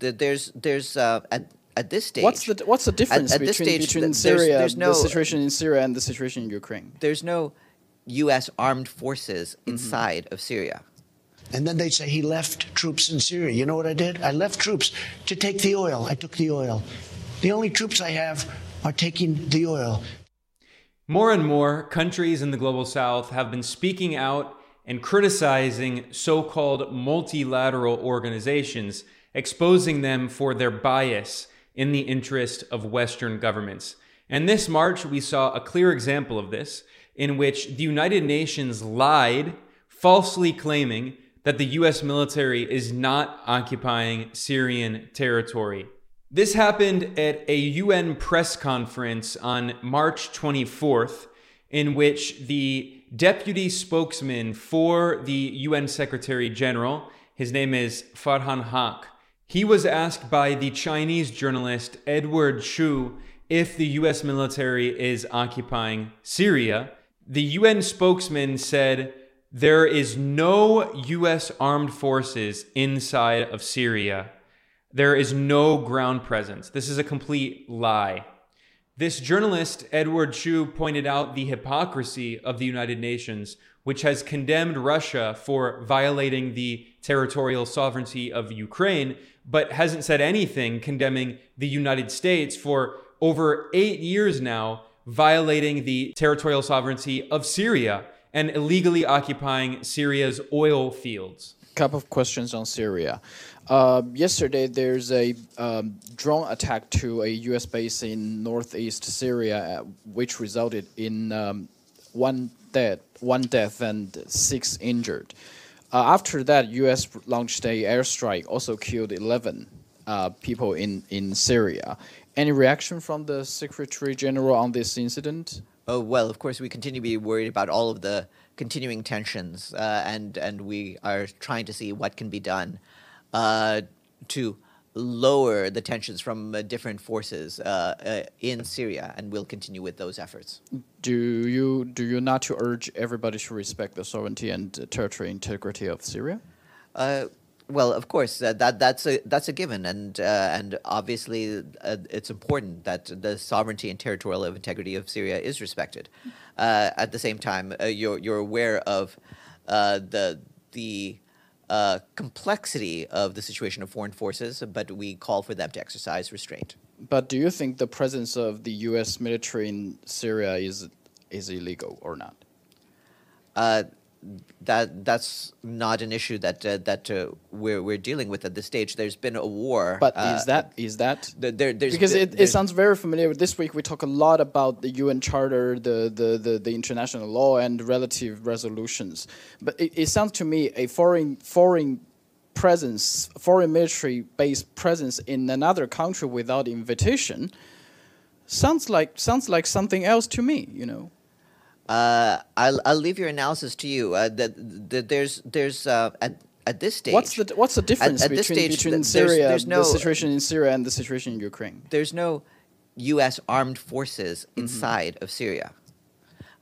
there's there's uh, at at this stage. What's the what's the difference at this between stage, between th- there's- Syria, there's no- the situation in Syria, and the situation in Ukraine? there's no U.S. armed forces Mm-hmm. inside of Syria. And then they say he left troops in Syria. You know what I did? I left troops to take the oil. I took the oil. The only troops I have are taking the oil. More and more countries in the global south have been speaking out and criticizing so called multilateral organizations, exposing them for their bias in the interest of Western governments. And this March, we saw a clear example of this, in which the United Nations lied, falsely claiming that the US military is not occupying Syrian territory. This happened at a UN press conference on March 24th, in which the deputy spokesman for the UN Secretary General, his name is Farhan Haq, he was asked by the Chinese journalist Edward Xu if the US military is occupying Syria. The UN spokesman said there is no US armed forces inside of Syria. There is no ground presence. This is a complete lie. This journalist, Edward Xu, pointed out the hypocrisy of the United Nations, which has condemned Russia for violating the territorial sovereignty of Ukraine, but hasn't said anything condemning the United States for over eight years now violating the territorial sovereignty of Syria and illegally occupying Syria's oil fields. Couple of questions on Syria. Uh, yesterday, there's a um, drone attack to a U.S. base in northeast Syria, uh, which resulted in um, one death, one death and six injured. Uh, after that, U.S. launched a airstrike, also killed 11 uh, people in, in Syria. Any reaction from the Secretary General on this incident? Oh well, of course we continue to be worried about all of the continuing tensions, uh, and and we are trying to see what can be done uh, to lower the tensions from uh, different forces uh, uh, in Syria, and we'll continue with those efforts. Do you do you not to urge everybody to respect the sovereignty and uh, territorial integrity of Syria? Well, of course, uh, that that's a that's a given, and uh, and obviously uh, it's important that the sovereignty and territorial integrity of Syria is respected. Uh, at the same time, uh, you're you're aware of uh, the the uh, complexity of the situation of foreign forces, but we call for them to exercise restraint. But do you think the presence of the U.S. military in Syria is is illegal or not? That that's not an issue that uh, that uh, we're we're dealing with at this stage. There's been a war, But uh, is that is that th- there, there's because it, it sounds very familiar. This week we talk a lot about the UN Charter, the the, the, the international law, and relative resolutions. But it, it sounds to me a foreign foreign presence, foreign military based presence in another country without invitation sounds like sounds like something else to me. You know. Uh, I'll I'll leave your analysis to you. Uh, that that there's there's uh, at at this stage. What's the what's the difference at this between stage, between th- there's- Syria, there's the no- situation in Syria, and the situation in Ukraine? there's no U.S. armed forces Mm-hmm. inside of Syria,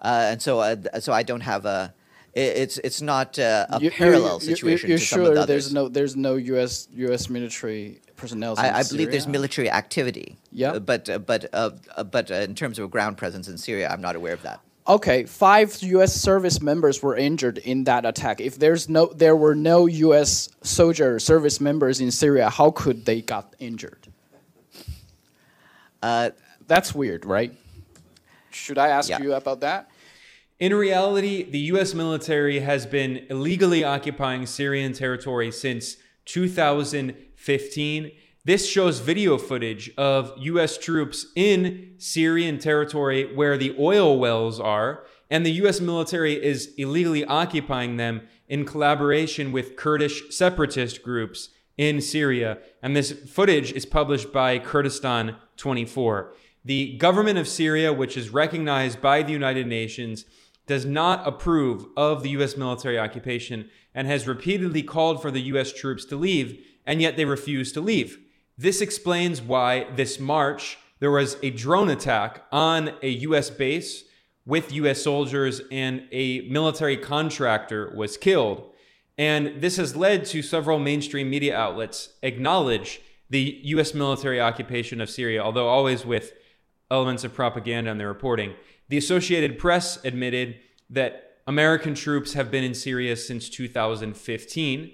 uh, and so uh, so I don't have a. It's it's not uh, a You- parallel you- situation You're to sure some of the there's no there's no U.S. U.S. military personnel? I, I believe there's military activity. Yeah. but uh, but but uh, in terms of a ground presence in Syria, I'm not aware of that. Okay, five U.S. service members were injured in that attack. If there's no, there were no U.S. soldier service members in Syria, how could they got injured? Uh, That's weird, right? Should I ask Yeah. you about that? In reality, the US military has been illegally occupying Syrian territory since 2015. This shows video footage of US troops in Syrian territory where the oil wells are, and the US military is illegally occupying them in collaboration with Kurdish separatist groups in Syria. And this footage is published by Kurdistan 24. The government of Syria, which is recognized by the United Nations, does not approve of the U.S. military occupation and has repeatedly called for the U.S. troops to leave, and yet they refuse to leave. This explains why this March there was a drone attack on a U.S. base with U.S. soldiers and a military contractor was killed. And this has led to several mainstream media outlets acknowledge the U.S. military occupation of Syria, although always with elements of propaganda in their reporting. The Associated Press admitted that American troops have been in Syria since 2015,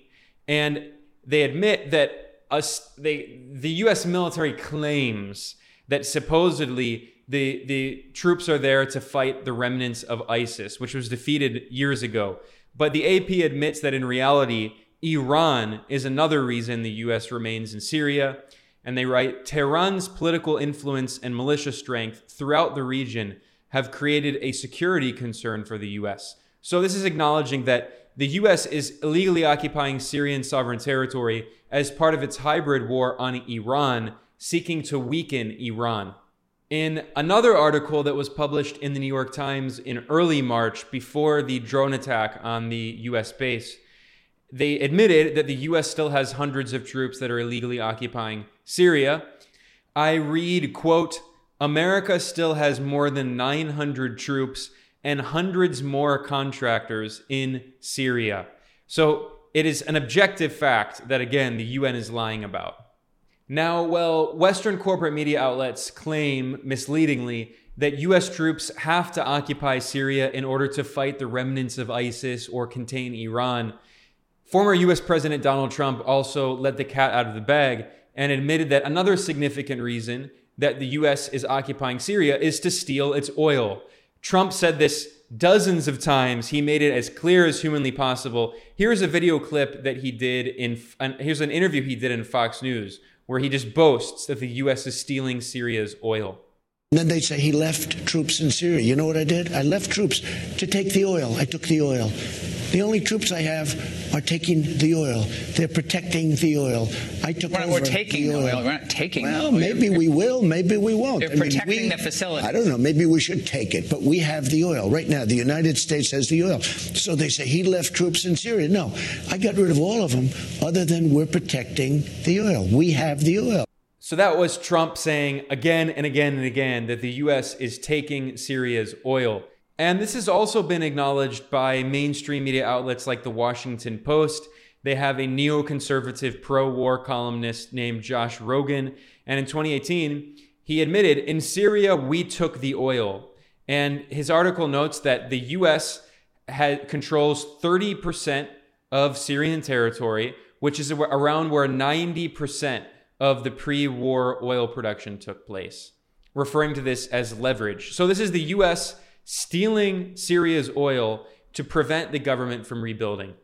and they admit that us, they, the U.S. military claims that supposedly the, the troops are there to fight the remnants of ISIS, which was defeated years ago. But the AP admits that in reality, Iran is another reason the U.S. remains in Syria. And they write Tehran's political influence and militia strength throughout the region have created a security concern for the U.S. So this is acknowledging that the U.S. is illegally occupying Syrian sovereign territory as part of its hybrid war on Iran, seeking to weaken Iran. In another article that was published in the New York Times in early March before the drone attack on the US base, they admitted that the US still has hundreds of troops that are illegally occupying Syria. I read, quote, America still has more than 900 troops and hundreds more contractors in Syria. So it is an objective fact that, again, the UN is lying about. Now, well, Western corporate media outlets claim misleadingly that US troops have to occupy Syria in order to fight the remnants of ISIS or contain Iran. Former US President Donald Trump also let the cat out of the bag and admitted that another significant reason that the US is occupying Syria is to steal its oil. Trump said this dozens of times. He made it as clear as humanly possible. Here's a video clip that he did in, here's an interview he did in Fox News where he just boasts that the U.S. is stealing Syria's oil. And then they say he left troops in Syria. You know what I did? I left troops to take the oil. I took the oil. The only troops I have are taking the oil. They're protecting the oil. I took well, over We're taking the oil. We're not taking well, the oil. maybe we will. Maybe we won't. They're I mean, protecting we- the facility. I don't know. Maybe we should take it, but we have the oil right now. The United States has the oil. So they say he left troops in Syria. No, I got rid of all of them, other than we're protecting the oil. We have the oil. So that was Trump saying again and again and again that the U.S. is taking Syria's oil. And this has also been acknowledged by mainstream media outlets like the Washington Post. They have a neoconservative pro war columnist named Josh Rogin. And in 2018, he admitted, In Syria, we took the oil. And his article notes that the U.S. Had, controls 30% of Syrian territory, which is around where 90% of the pre war oil production took place, referring to this as leverage. So, this is the U.S. stealing Syria's oil to prevent the government from rebuilding.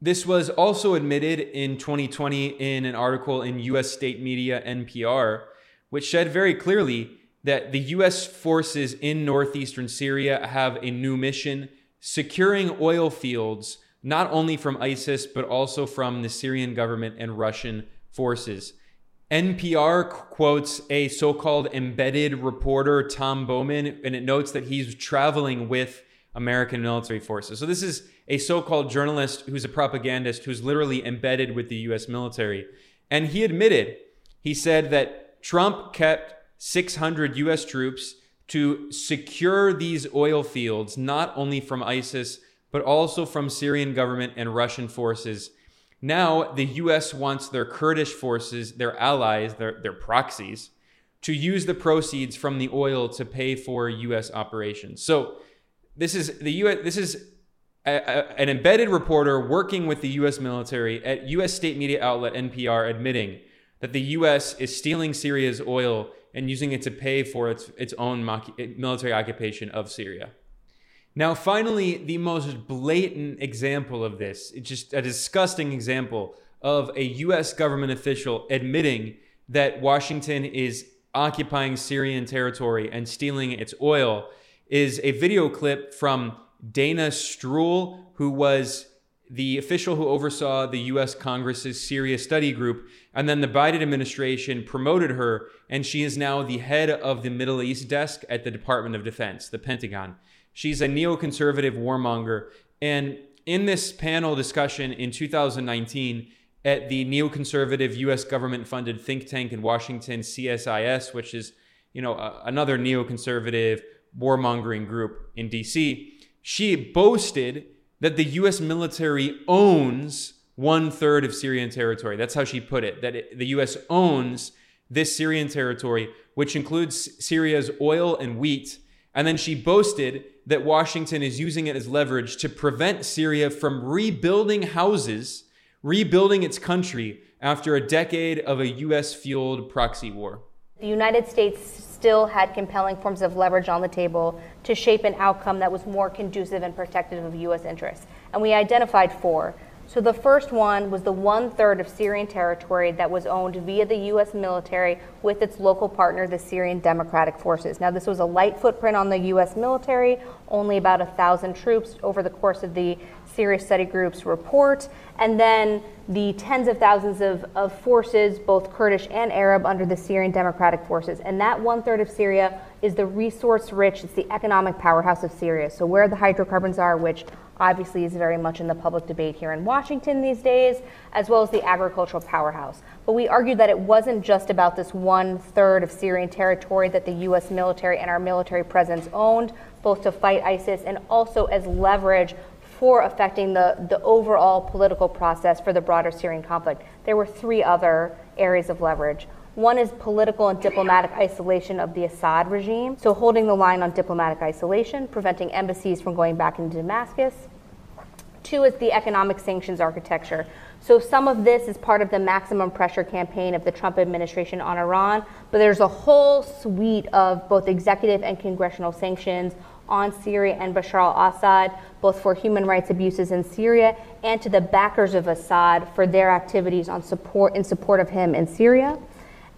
This was also admitted in 2020 in an article in US state media NPR, which said very clearly that the US forces in northeastern Syria have a new mission securing oil fields, not only from ISIS, but also from the Syrian government and Russian forces. NPR quotes a so called embedded reporter, Tom Bowman, and it notes that he's traveling with American military forces. So, this is a so called journalist who's a propagandist who's literally embedded with the US military. And he admitted, he said that Trump kept 600 US troops to secure these oil fields, not only from ISIS, but also from Syrian government and Russian forces. Now, the US wants their Kurdish forces, their allies, their, their proxies, to use the proceeds from the oil to pay for US operations. So, this is the US, this is a, a, an embedded reporter working with the US military at US state media outlet NPR admitting that the US is stealing Syria's oil and using it to pay for its, its own military occupation of Syria. Now, finally, the most blatant example of this, it's just a disgusting example of a US government official admitting that Washington is occupying Syrian territory and stealing its oil, is a video clip from Dana Stroul, who was the official who oversaw the US Congress's Syria study group. And then the Biden administration promoted her, and she is now the head of the Middle East desk at the Department of Defense, the Pentagon. She's a neoconservative warmonger. And in this panel discussion in 2019 at the neoconservative US government funded think tank in Washington, CSIS, which is, you know, another neoconservative warmongering group in DC, she boasted that the US military owns one third of Syrian territory. That's how she put it, that it, the US owns this Syrian territory, which includes Syria's oil and wheat. And then she boasted that Washington is using it as leverage to prevent Syria from rebuilding houses, rebuilding its country after a decade of a US fueled proxy war. The United States still had compelling forms of leverage on the table to shape an outcome that was more conducive and protective of U.S. interests. And we identified four. So the first one was the one third of Syrian territory that was owned via the U.S. military with its local partner, the Syrian Democratic Forces. Now, this was a light footprint on the U.S. military, only about a thousand troops over the course of the Syria Study Group's report, and then the tens of thousands of, of forces, both Kurdish and Arab, under the Syrian Democratic Forces. And that one third of Syria is the resource rich, it's the economic powerhouse of Syria. So, where the hydrocarbons are, which obviously is very much in the public debate here in Washington these days, as well as the agricultural powerhouse. But we argued that it wasn't just about this one third of Syrian territory that the U.S. military and our military presence owned, both to fight ISIS and also as leverage for affecting the, the overall political process for the broader Syrian conflict. There were three other areas of leverage. One is political and diplomatic isolation of the Assad regime, so holding the line on diplomatic isolation, preventing embassies from going back into Damascus. Two is the economic sanctions architecture. So some of this is part of the maximum pressure campaign of the Trump administration on Iran, but there's a whole suite of both executive and congressional sanctions on Syria and Bashar al Assad, both for human rights abuses in Syria and to the backers of Assad for their activities on support, in support of him in Syria.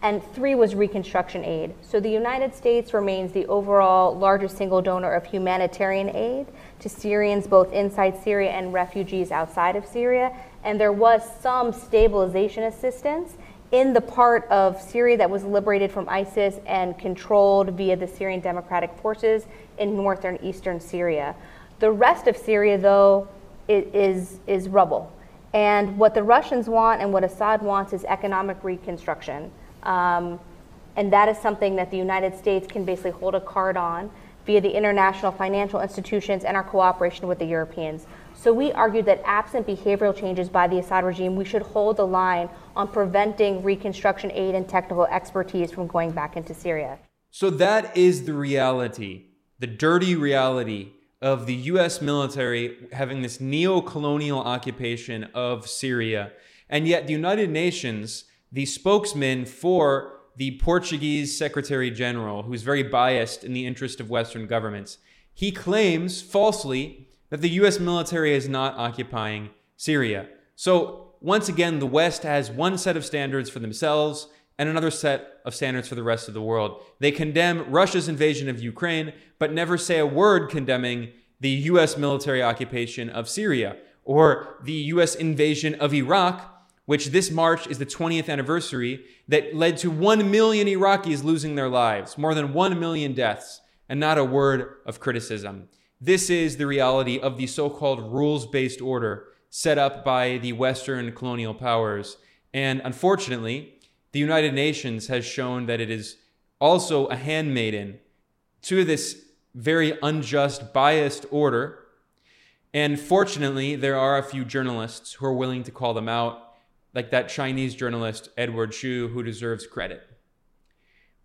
And three was reconstruction aid. So the United States remains the overall largest single donor of humanitarian aid to Syrians both inside Syria and refugees outside of Syria. And there was some stabilization assistance in the part of Syria that was liberated from ISIS and controlled via the Syrian Democratic Forces in northern eastern Syria. The rest of Syria, though, is, is rubble. And what the Russians want and what Assad wants is economic reconstruction. Um, and that is something that the United States can basically hold a card on via the international financial institutions and our cooperation with the Europeans. So we argued that absent behavioral changes by the Assad regime, we should hold the line on preventing reconstruction aid and technical expertise from going back into Syria. So that is the reality the dirty reality of the US military having this neo colonial occupation of Syria. And yet, the United Nations, the spokesman for the Portuguese Secretary General, who's very biased in the interest of Western governments, he claims falsely that the US military is not occupying Syria. So, once again, the West has one set of standards for themselves and another set of standards for the rest of the world. They condemn Russia's invasion of Ukraine, but never say a word condemning the US military occupation of Syria or the US invasion of Iraq, which this March is the 20th anniversary, that led to 1 million Iraqis losing their lives, more than 1 million deaths, and not a word of criticism. This is the reality of the so called rules based order set up by the Western colonial powers. And unfortunately, the United Nations has shown that it is also a handmaiden to this very unjust, biased order. And fortunately, there are a few journalists who are willing to call them out, like that Chinese journalist, Edward Xu, who deserves credit.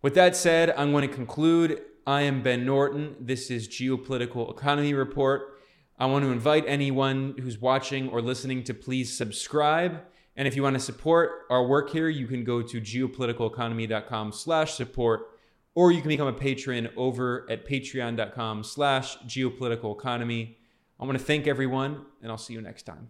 With that said, I'm going to conclude. I am Ben Norton. This is Geopolitical Economy Report. I want to invite anyone who's watching or listening to please subscribe and if you want to support our work here, you can go to geopoliticaleconomy.com slash support, or you can become a patron over at patreon.com slash geopoliticaleconomy. I want to thank everyone, and I'll see you next time.